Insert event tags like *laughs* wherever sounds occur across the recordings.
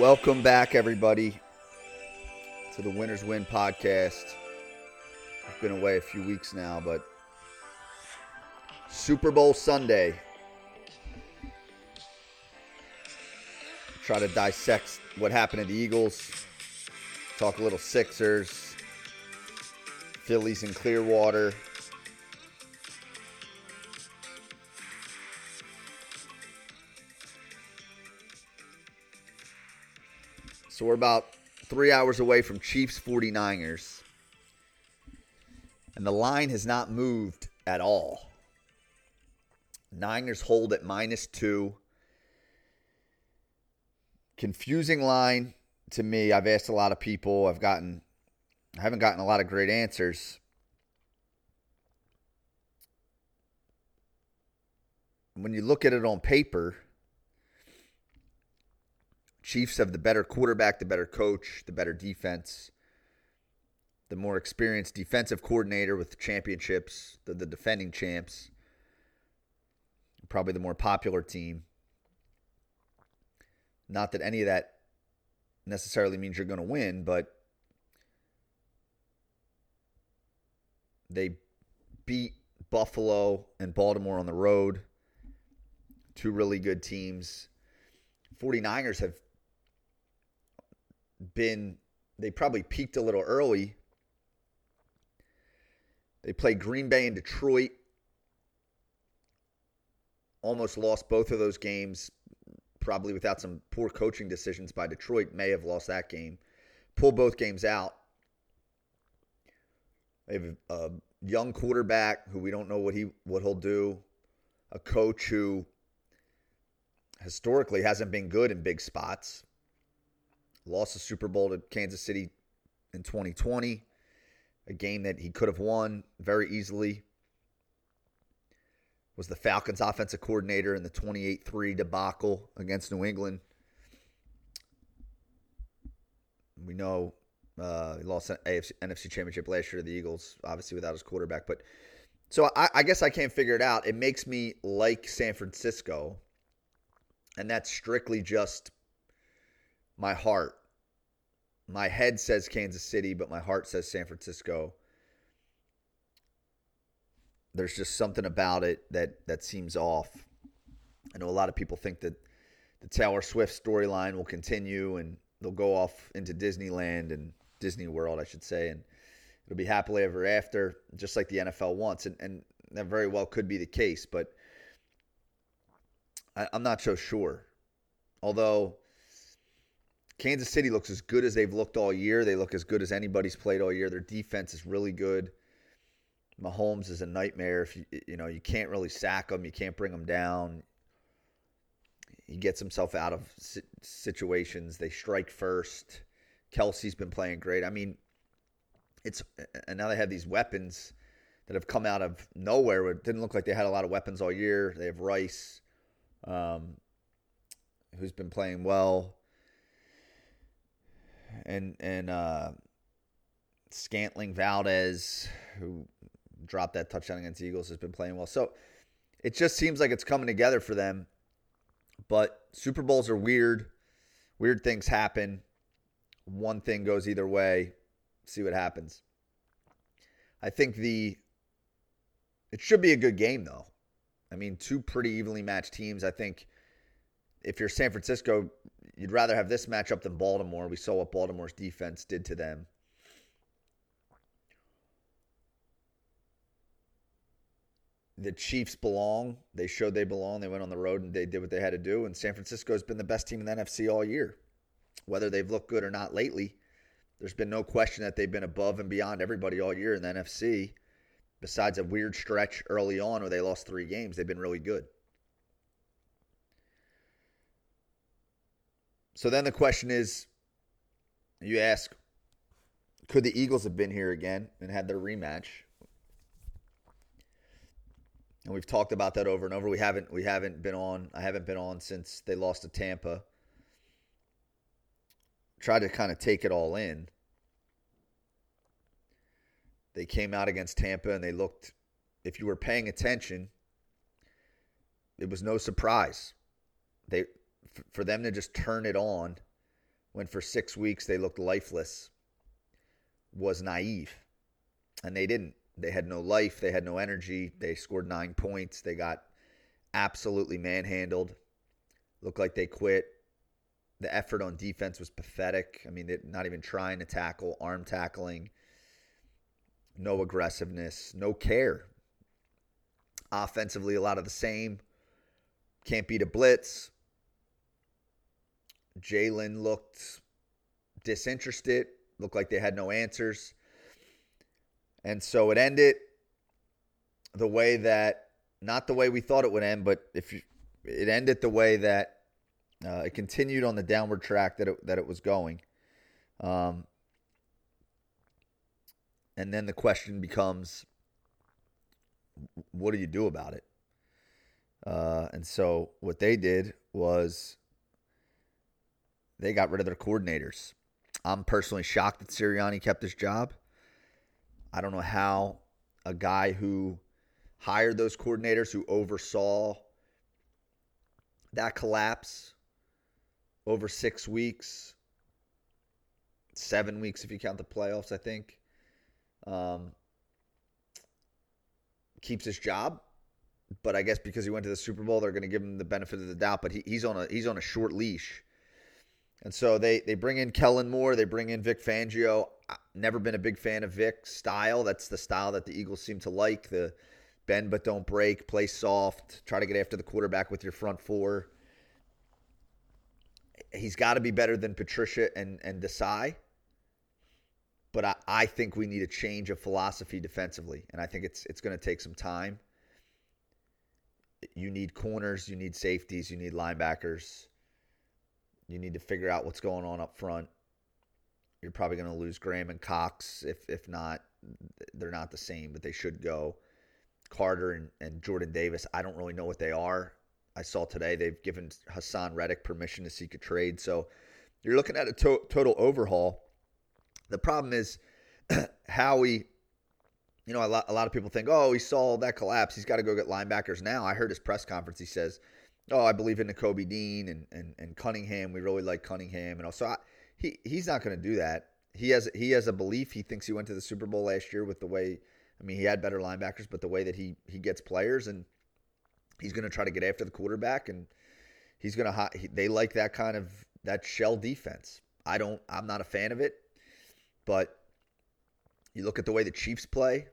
Welcome back, everybody, to the Winners Win podcast. I've been away a few weeks now, but Super Bowl Sunday. Try to dissect what happened to the Eagles, talk a little Sixers, Phillies and Clearwater. So we're about three hours away from Chiefs 49ers. And the line has not moved at all. Niners hold at minus two. Confusing line to me. I've asked a lot of people. I've gotten, I haven't gotten a lot of great answers. When you look at it on paper, Chiefs have the better quarterback, the better coach, the better defense, the more experienced defensive coordinator with championships, the, the defending champs, probably the more popular team. Not that any of that necessarily means you're going to win, but they beat Buffalo and Baltimore on the road. Two really good teams. 49ers have been they probably peaked a little early. They played Green Bay and Detroit. Almost lost both of those games, probably without some poor coaching decisions by Detroit. May have lost that game. Pull both games out. They have a young quarterback who we don't know what he what he'll do. A coach who historically hasn't been good in big spots. Lost the Super Bowl to Kansas City in 2020, a game that he could have won very easily. Was the Falcons offensive coordinator in the 28 3 debacle against New England. We know uh, he lost AFC, NFC Championship last year to the Eagles, obviously without his quarterback. But so I, I guess I can't figure it out. It makes me like San Francisco, and that's strictly just my heart. My head says Kansas City, but my heart says San Francisco. There's just something about it that that seems off. I know a lot of people think that the Taylor Swift storyline will continue and they'll go off into Disneyland and Disney World, I should say, and it'll be happily ever after, just like the NFL wants. And, and that very well could be the case, but I, I'm not so sure. Although Kansas City looks as good as they've looked all year. They look as good as anybody's played all year. Their defense is really good. Mahomes is a nightmare. If you you know you can't really sack him, you can't bring him down. He gets himself out of situations. They strike first. Kelce's been playing great. I mean, it's and now they have these weapons that have come out of nowhere. It didn't look like they had a lot of weapons all year. They have Rice, um, who's been playing well and and uh, Scantling Valdez, who dropped that touchdown against Eagles, has been playing well. So it just seems like it's coming together for them. But Super Bowls are weird. Weird things happen. One thing goes either way. See what happens. I think the it should be a good game though. I mean, two pretty evenly matched teams. I think if you're San Francisco, you'd rather have this matchup than Baltimore. We saw what Baltimore's defense did to them. The Chiefs belong. They showed they belong. They went on the road and they did what they had to do. And San Francisco's been the best team in the NFC all year. Whether they've looked good or not lately, there's been no question that they've been above and beyond everybody all year in the NFC. Besides a weird stretch early on where they lost three games, they've been really good. So then the question is you ask, could the Eagles have been here again and had their rematch? And we've talked about that over and over. We haven't we haven't been on I haven't been on since they lost to Tampa. Tried to kind of take it all in. They came out against Tampa and they looked if you were paying attention, it was no surprise. They for them to just turn it on when for six weeks they looked lifeless was naive. And they didn't. They had no life. They had no energy. They scored nine points. They got absolutely manhandled. Looked like they quit. The effort on defense was pathetic. I mean, they're not even trying to tackle, arm tackling, no aggressiveness, no care. Offensively, a lot of the same. Can't beat a blitz. Jalen looked disinterested, looked like they had no answers. And so it ended the way that, not the way we thought it would end, but if you, it ended the way that uh, it continued on the downward track that it, that it was going. Um, and then the question becomes, what do you do about it? Uh, and so what they did was they got rid of their coordinators. I'm personally shocked that Sirianni kept his job. I don't know how a guy who hired those coordinators, who oversaw that collapse over six weeks, seven weeks if you count the playoffs, I think, um, keeps his job. But I guess because he went to the Super Bowl, they're going to give him the benefit of the doubt. But he, he's on a he's on a short leash and so they they bring in Kellen Moore, they bring in Vic Fangio. never been a big fan of Vic's style. That's the style that the Eagles seem to like. The bend but don't break, play soft, try to get after the quarterback with your front four. He's got to be better than Patricia and and Desai. But I, I think we need a change of philosophy defensively, and I think it's it's going to take some time. You need corners, you need safeties, you need linebackers you need to figure out what's going on up front. You're probably going to lose Graham and Cox. If if not, they're not the same, but they should go. Carter and, and Jordan Davis, I don't really know what they are. I saw today they've given Haason Reddick permission to seek a trade. So you're looking at a to- total overhaul. The problem is *clears throat* Howie, you know, a lot, a lot of people think, oh, he saw that collapse. He's got to go get linebackers now. I heard his press conference. He says, oh, I believe in Nakobe Dean and, and, and Cunningham. We really like Cunningham. And also, I, he he's not going to do that. He has he has a belief. He thinks he went to the Super Bowl last year with the way. I mean, he had better linebackers, but the way that he he gets players and he's going to try to get after the quarterback and he's going to. He, they like that kind of that shell defense. I don't. I'm not a fan of it, but you look at the way the Chiefs play.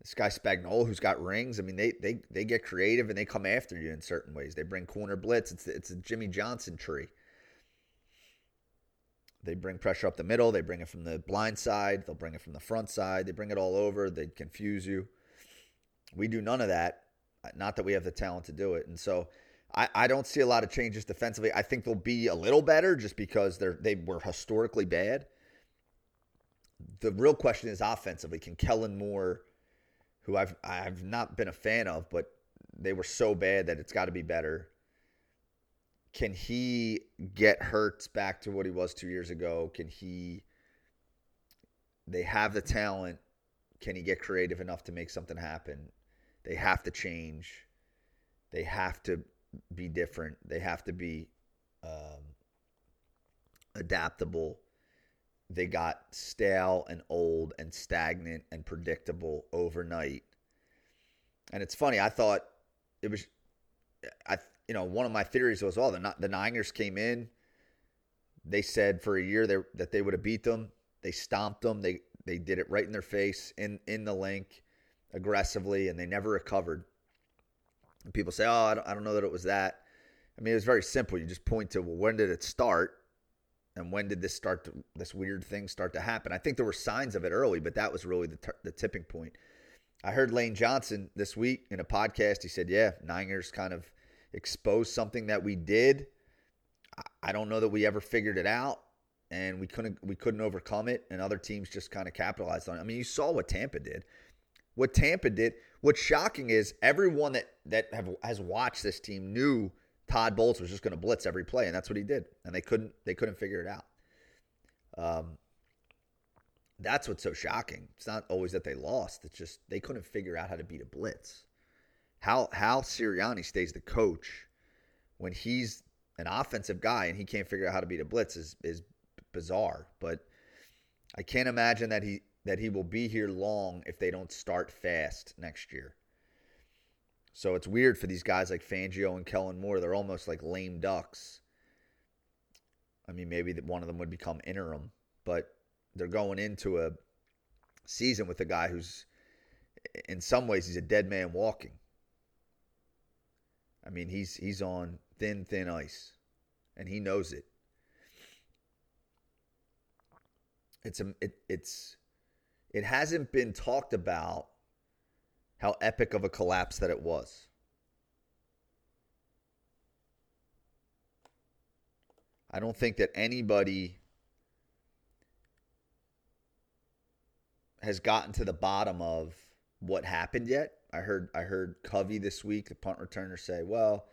This guy Spagnuolo, who's got rings, I mean, they they they get creative and they come after you in certain ways. They bring corner blitz. It's it's a Jimmy Johnson tree. They bring pressure up the middle. They bring it from the blind side. They'll bring it from the front side. They bring it all over. They confuse you. We do none of that. Not that we have the talent to do it. And so I, I don't see a lot of changes defensively. I think they'll be a little better just because they're they were historically bad. The real question is offensively. Can Kellen Moore who I've I've not been a fan of, but they were so bad that it's got to be better. Can he get Hurts back to what he was two years ago? Can he? They have the talent. Can he get creative enough to make something happen? They have to change. They have to be different. They have to be um, adaptable they got stale and old and stagnant and predictable overnight. And it's funny, I thought it was I you know, one of my theories was oh the the Niners came in they said for a year they, that they would have beat them. They stomped them. They they did it right in their face in in the link aggressively and they never recovered. And people say, "Oh, I don't, I don't know that it was that." I mean, it was very simple. You just point to, well, when did it start? And when did this start to, this weird thing start to happen? I think there were signs of it early, but that was really the, t- the tipping point. I heard Lane Johnson this week in a podcast. He said, "Yeah, Niners kind of exposed something that we did. I don't know that we ever figured it out, and we couldn't we couldn't overcome it, and other teams just kind of capitalized on it. I mean, you saw what Tampa did. What Tampa did. What's shocking is everyone that that have has watched this team knew Todd Bowles was just going to blitz every play, and that's what he did. And they couldn't they couldn't figure it out. Um, that's what's so shocking. It's not always that they lost; it's just they couldn't figure out how to beat a blitz. How how Sirianni stays the coach when he's an offensive guy and he can't figure out how to beat a blitz is is bizarre. But I can't imagine that he that he will be here long if they don't start fast next year. So it's weird for these guys like Fangio and Kellen Moore. They're almost like lame ducks. I mean, maybe one of them would become interim, but they're going into a season with a guy who's, in some ways, he's a dead man walking. I mean, he's he's on thin, thin ice, and he knows it. It's a it, it's it hasn't been talked about how epic of a collapse that it was. I don't think that anybody has gotten to the bottom of what happened yet. I heard I heard Covey this week, the punt returner, say, "Well,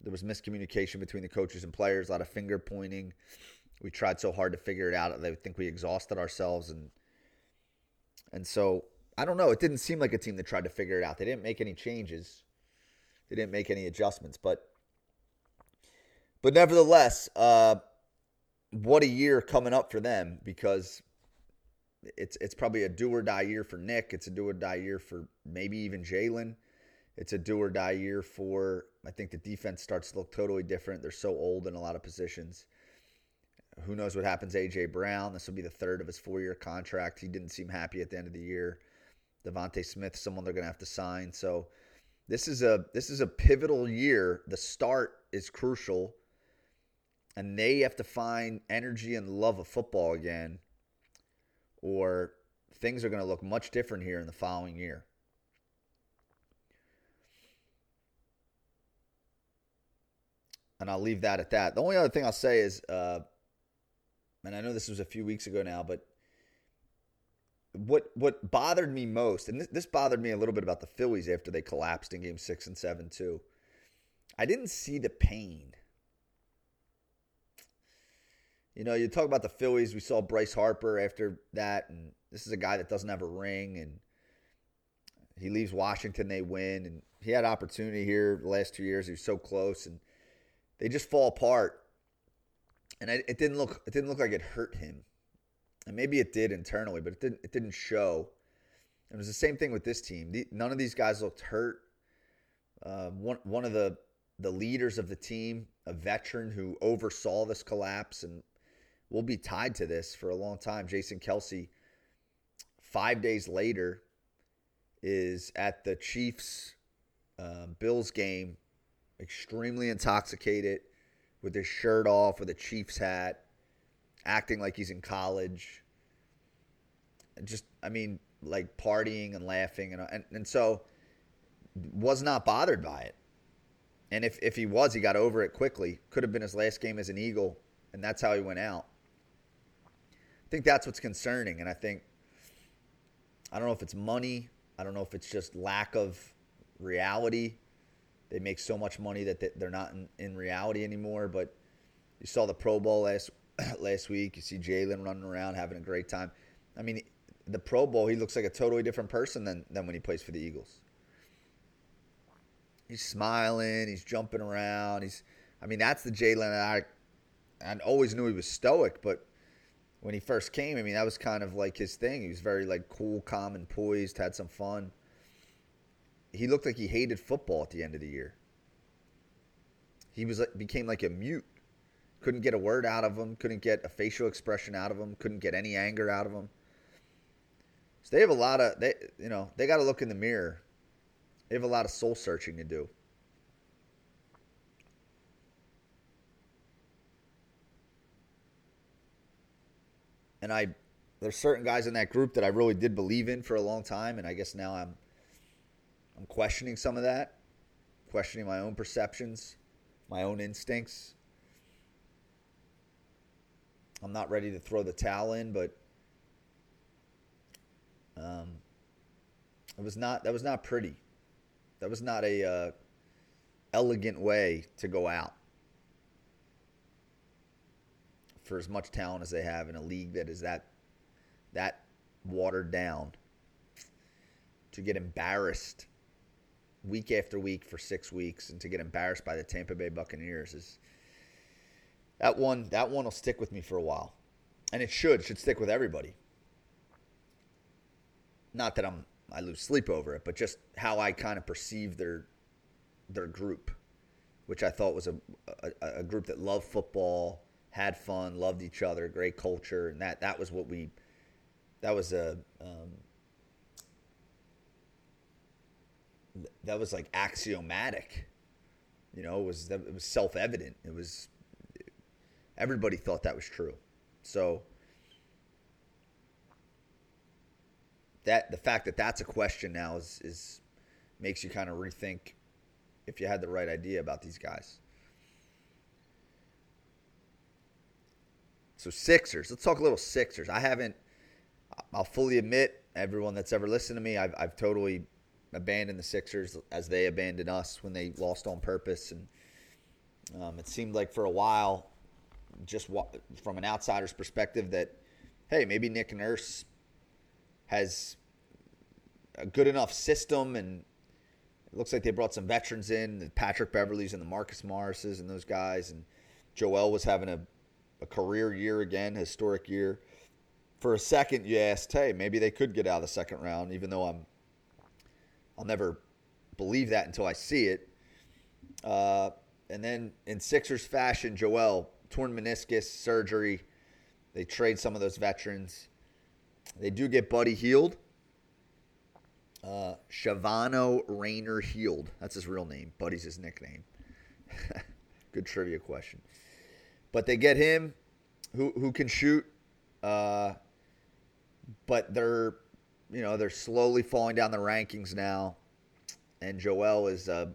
there was miscommunication between the coaches and players, a lot of finger pointing. We tried so hard to figure it out. I think we exhausted ourselves, and and so I don't know. It didn't seem like a team that tried to figure it out. They didn't make any changes. They didn't make any adjustments, but but nevertheless, uh, what a year coming up for them because it's it's probably a do or die year for Nick. It's a do or die year for maybe even Jalen. It's a do or die year for I think the defense starts to look totally different. They're so old in a lot of positions. Who knows what happens AJ Brown? This will be the third of his four year contract. He didn't seem happy at the end of the year. DeVonta Smith, someone they're gonna have to sign. So this is a this is a pivotal year. The start is crucial. And they have to find energy and love of football again or things are going to look much different here in the following year. And I'll leave that at that. The only other thing I'll say is, uh, and I know this was a few weeks ago now, but what what bothered me most, and this, this bothered me a little bit about the Phillies after they collapsed in Game Six and Seven too. I didn't see the pain you know, you talk about the Phillies. We saw Bryce Harper after that, and this is a guy that doesn't have a ring, and he leaves Washington. They win, and he had opportunity here the last two years. He was so close, and they just fall apart. And it didn't look it didn't look like it hurt him, and maybe it did internally, but it didn't it didn't show. And it was the same thing with this team. None of these guys looked hurt. Uh, one one of the the leaders of the team, a veteran who oversaw this collapse and will be tied to this for a long time. Jason Kelce. five days later, is at the Chiefs uh, Bills game, extremely intoxicated, with his shirt off, with a Chiefs hat, acting like he's in college. Just, I mean, like partying and laughing. And, and, and so was not bothered by it. And if, if he was, he got over it quickly. Could have been his last game as an Eagle, and that's how he went out. I think that's what's concerning. And I think, I don't know if it's money. I don't know if it's just lack of reality. They make so much money that they're not in, in reality anymore. But you saw the Pro Bowl last *clears throat* last week. You see Jalen running around having a great time. I mean, the Pro Bowl, he looks like a totally different person than, than when he plays for the Eagles. He's smiling. He's jumping around. He's, I mean, that's the Jalen I, I always knew he was stoic, but when he first came, I mean, that was kind of like his thing. He was very like cool, calm, and poised, had some fun. He looked like he hated football at the end of the year. He was like, became like a mute. Couldn't get a word out of him, couldn't get a facial expression out of him, couldn't get any anger out of him. So they have a lot of they you know, they got to look in the mirror. They have a lot of soul searching to do. and I there's certain guys in that group that I really did believe in for a long time, and I guess now I'm I'm questioning some of that, questioning my own perceptions, my own instincts. I'm not ready to throw the towel in, but um, it was not that was not pretty. That was not a uh, elegant way to go out. for as much talent as they have in a league that is that that watered down to get embarrassed week after week for six weeks and to get embarrassed by the Tampa Bay Buccaneers is that one that one will stick with me for a while, and it should should stick with everybody. Not that I'm I lose sleep over it, but just how I kind of perceive their their group, which I thought was a, a, a group that loved football, had fun, loved each other, great culture, and that that was what we that was a um, that was like axiomatic. You know, it was it was self evident. It was everybody thought that was true. So that the fact that that's a question now is is makes you kind of rethink if you had the right idea about these guys. So Sixers, let's talk a little Sixers. I haven't. I'll fully admit, everyone that's ever listened to me, I've, I've totally abandoned the Sixers as they abandoned us when they lost on purpose, and um, it seemed like for a while, just from an outsider's perspective, that hey, maybe Nick Nurse has a good enough system, and it looks like they brought some veterans in, Patrick Beverleys and the Marcus Morrises and those guys, and Joel was having a, a career year again, historic year. For a second, you asked, hey, maybe they could get out of the second round, even though I'm, I'll never believe that until I see it. Uh, and then in Sixers fashion, Joel torn meniscus surgery. They trade some of those veterans. They do get Buddy Hield. Uh, Chavano Rainier Hield. That's his real name. Buddy's his nickname. *laughs* Good trivia question. But they get him who who can shoot. Uh, but they're you know they're slowly falling down the rankings now, and Joel is uh,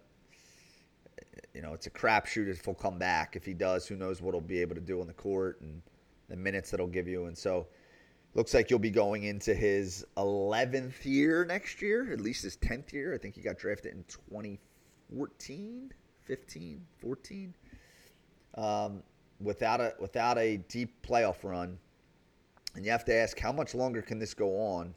you know it's a crapshoot if he'll come back. If he does, who knows what he'll be able to do on the court and the minutes that he'll give you. And so looks like you'll be going into his 11th year next year, at least his 10th year. I think he got drafted in 2014, 15, 14. Um, without a without a deep playoff run, and you have to ask how much longer can this go on?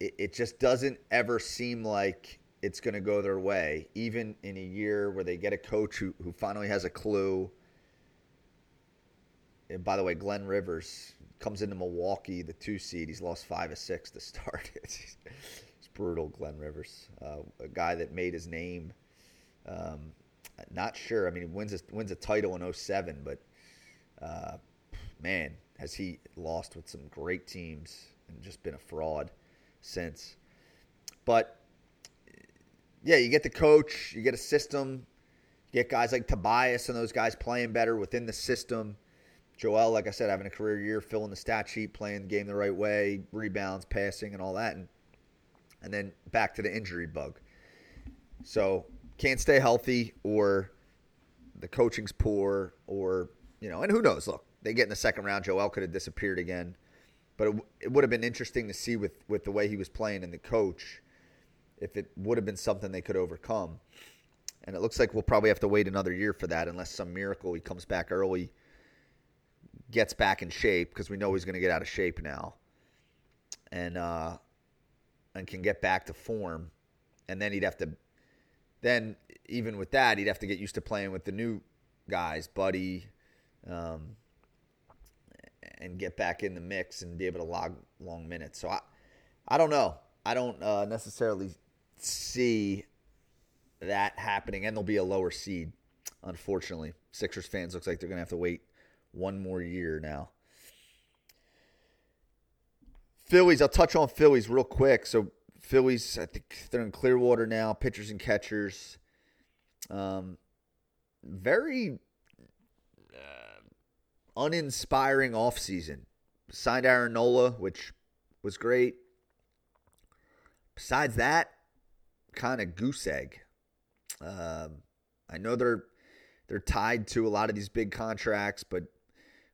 It, it just doesn't ever seem like it's going to go their way, even in a year where they get a coach who, who finally has a clue and by the way, Glenn Rivers comes into Milwaukee, the two seed. He's lost five or six to start. *laughs* it's, brutal, Glenn Rivers, uh, a guy that made his name. Um, not sure. I mean, he wins a, wins a title in 07, but uh, man, has he lost with some great teams and just been a fraud since. But yeah, you get the coach, you get a system, you get guys like Tobias and those guys playing better within the system. Joel, like I said, having a career year, filling the stat sheet, playing the game the right way, rebounds, passing, and all that, and and then back to the injury bug. So can't stay healthy, or the coaching's poor, or you know, and who knows? Look, they get in the second round. Joel could have disappeared again, but it, it would have been interesting to see with with the way he was playing and the coach, if it would have been something they could overcome. And it looks like we'll probably have to wait another year for that, unless some miracle he comes back early gets back in shape because we know he's going to get out of shape now, and uh, and can get back to form, and then he'd have to, then even with that, he'd have to get used to playing with the new guys, Buddy, um, and get back in the mix and be able to log long minutes. So I, I don't know. I don't uh, necessarily see that happening, and there'll be a lower seed. Unfortunately, Sixers fans looks like they're going to have to wait one more year now. Phillies, I'll touch on Phillies real quick. So Phillies, I think they're in Clearwater now, pitchers and catchers. Um, very uh, uninspiring offseason. Signed Aaron Nola, which was great. Besides that, kind of goose egg. Um, I know they're they're tied to a lot of these big contracts, but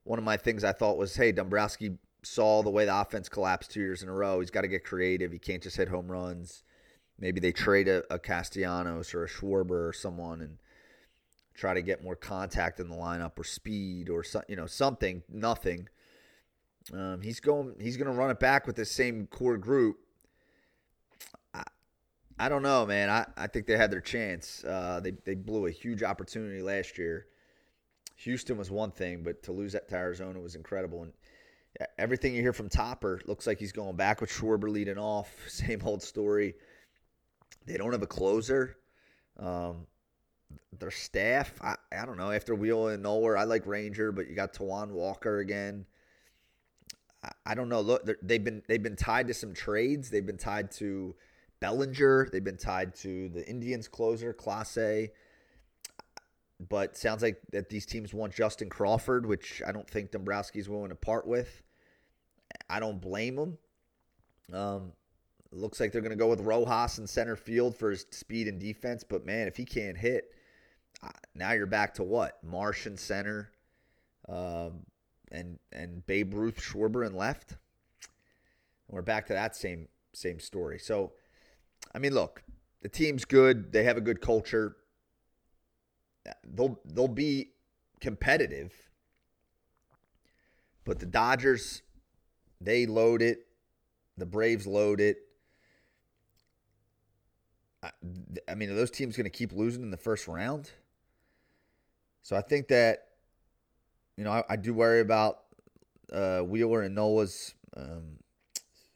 one of my things I thought was, hey, Dombrowski saw the way the offense collapsed two years in a row. He's got to get creative. He can't just hit home runs. Maybe they trade a, a Castellanos or a Schwarber or someone and try to get more contact in the lineup or speed or so, you know something. Nothing. Um, he's going. He's going to run it back with the same core group. I, don't know, man. I, I think they had their chance. Uh, they they blew a huge opportunity last year Houston was one thing, but to lose that to Arizona was incredible. And everything you hear from Topper looks like he's going back with Schwarber leading off. *laughs* Same old story. They don't have a closer. Um, their staff, I, I don't know. After Wheel and Nola, I like Ranger, but you got Taijuan Walker again. I, I don't know. Look, they've been they've been tied to some trades. They've been tied to Bellinger. They've been tied to the Indians closer, Clase. But sounds like that these teams want Justin Crawford, which I don't think Dombrowski's willing to part with. I don't blame him. Um, looks like they're going to go with Rojas in center field for his speed and defense. But man, if he can't hit, now you're back to what? Marsh in center, um, and and Babe Ruth, Schwarber, and left. And we're back to that same same story. So, I mean, look, the team's good. They have a good culture. They'll they'll be competitive. But the Dodgers, they load it. The Braves load it. I mean, are those teams going to keep losing in the first round? So I think that, you know, I, I do worry about uh, Wheeler and Nola's um,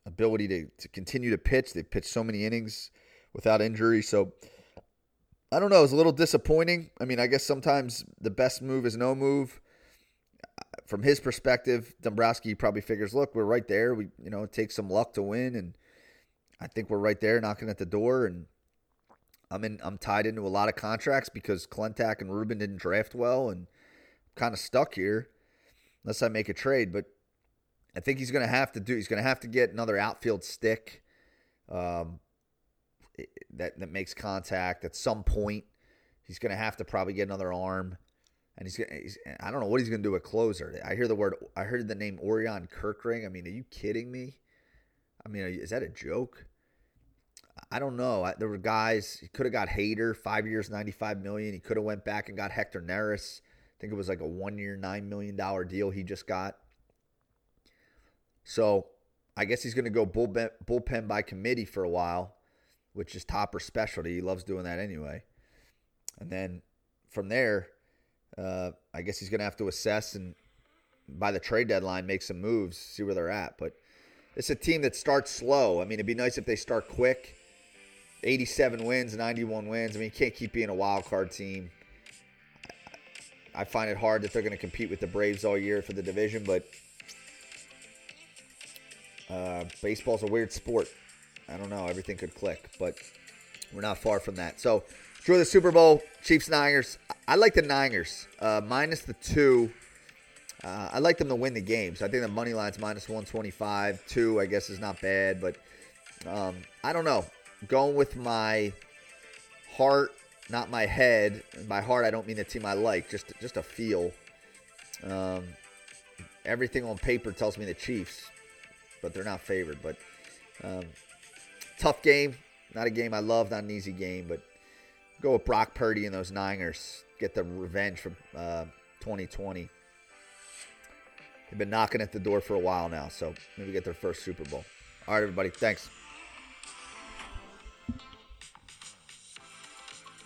ability to, to continue to pitch. They've pitched so many innings without injury. So I don't know. It's a little disappointing. I mean, I guess sometimes the best move is no move. From his perspective, Dombrowski probably figures, look, we're right there. We, you know, it takes some luck to win, and I think we're right there, knocking at the door. And I'm in. I'm tied into a lot of contracts because Klentak and Ruben didn't draft well, and kind of stuck here unless I make a trade. But I think he's going to have to do. He's going to have to get another outfield stick um, that that makes contact at some point. He's going to have to probably get another arm, and he's, he's I don't know what he's going to do at closer. I hear the word. I heard the name Orion Kerkering. I mean, are you kidding me? I mean, is that a joke? I don't know. I, there were guys. He could have got Hader, five years, ninety-five million. He could have went back and got Hector Neris. I think it was like a one-year, nine million dollar deal he just got. So I guess he's going to go bullpen, bullpen by committee for a while, which is Topper specialty. He loves doing that anyway. And then from there, uh, I guess he's going to have to assess and by the trade deadline make some moves, see where they're at. But it's a team that starts slow. I mean, it'd be nice if they start quick 87 wins, 91 wins. I mean, you can't keep being a wild card team. I find it hard that they're going to compete with the Braves all year for the division, but uh, baseball's a weird sport. I don't know. Everything could click, but we're not far from that. So, enjoy the Super Bowl, Chiefs Niners. I like the Niners uh, minus the two. Uh, I like them to win the game. So I think the money line's minus 125. Two, I guess, is not bad, but um, I don't know going with my heart, not my head. And by heart, I don't mean the team I like, just just a feel. Um, everything on paper tells me the Chiefs, but they're not favored. But um, tough game, not a game I love, not an easy game, but go with Brock Purdy and those Niners. Get the revenge from uh, 2020. They've been knocking at the door for a while now, so maybe get their first Super Bowl. All right, everybody. Thanks.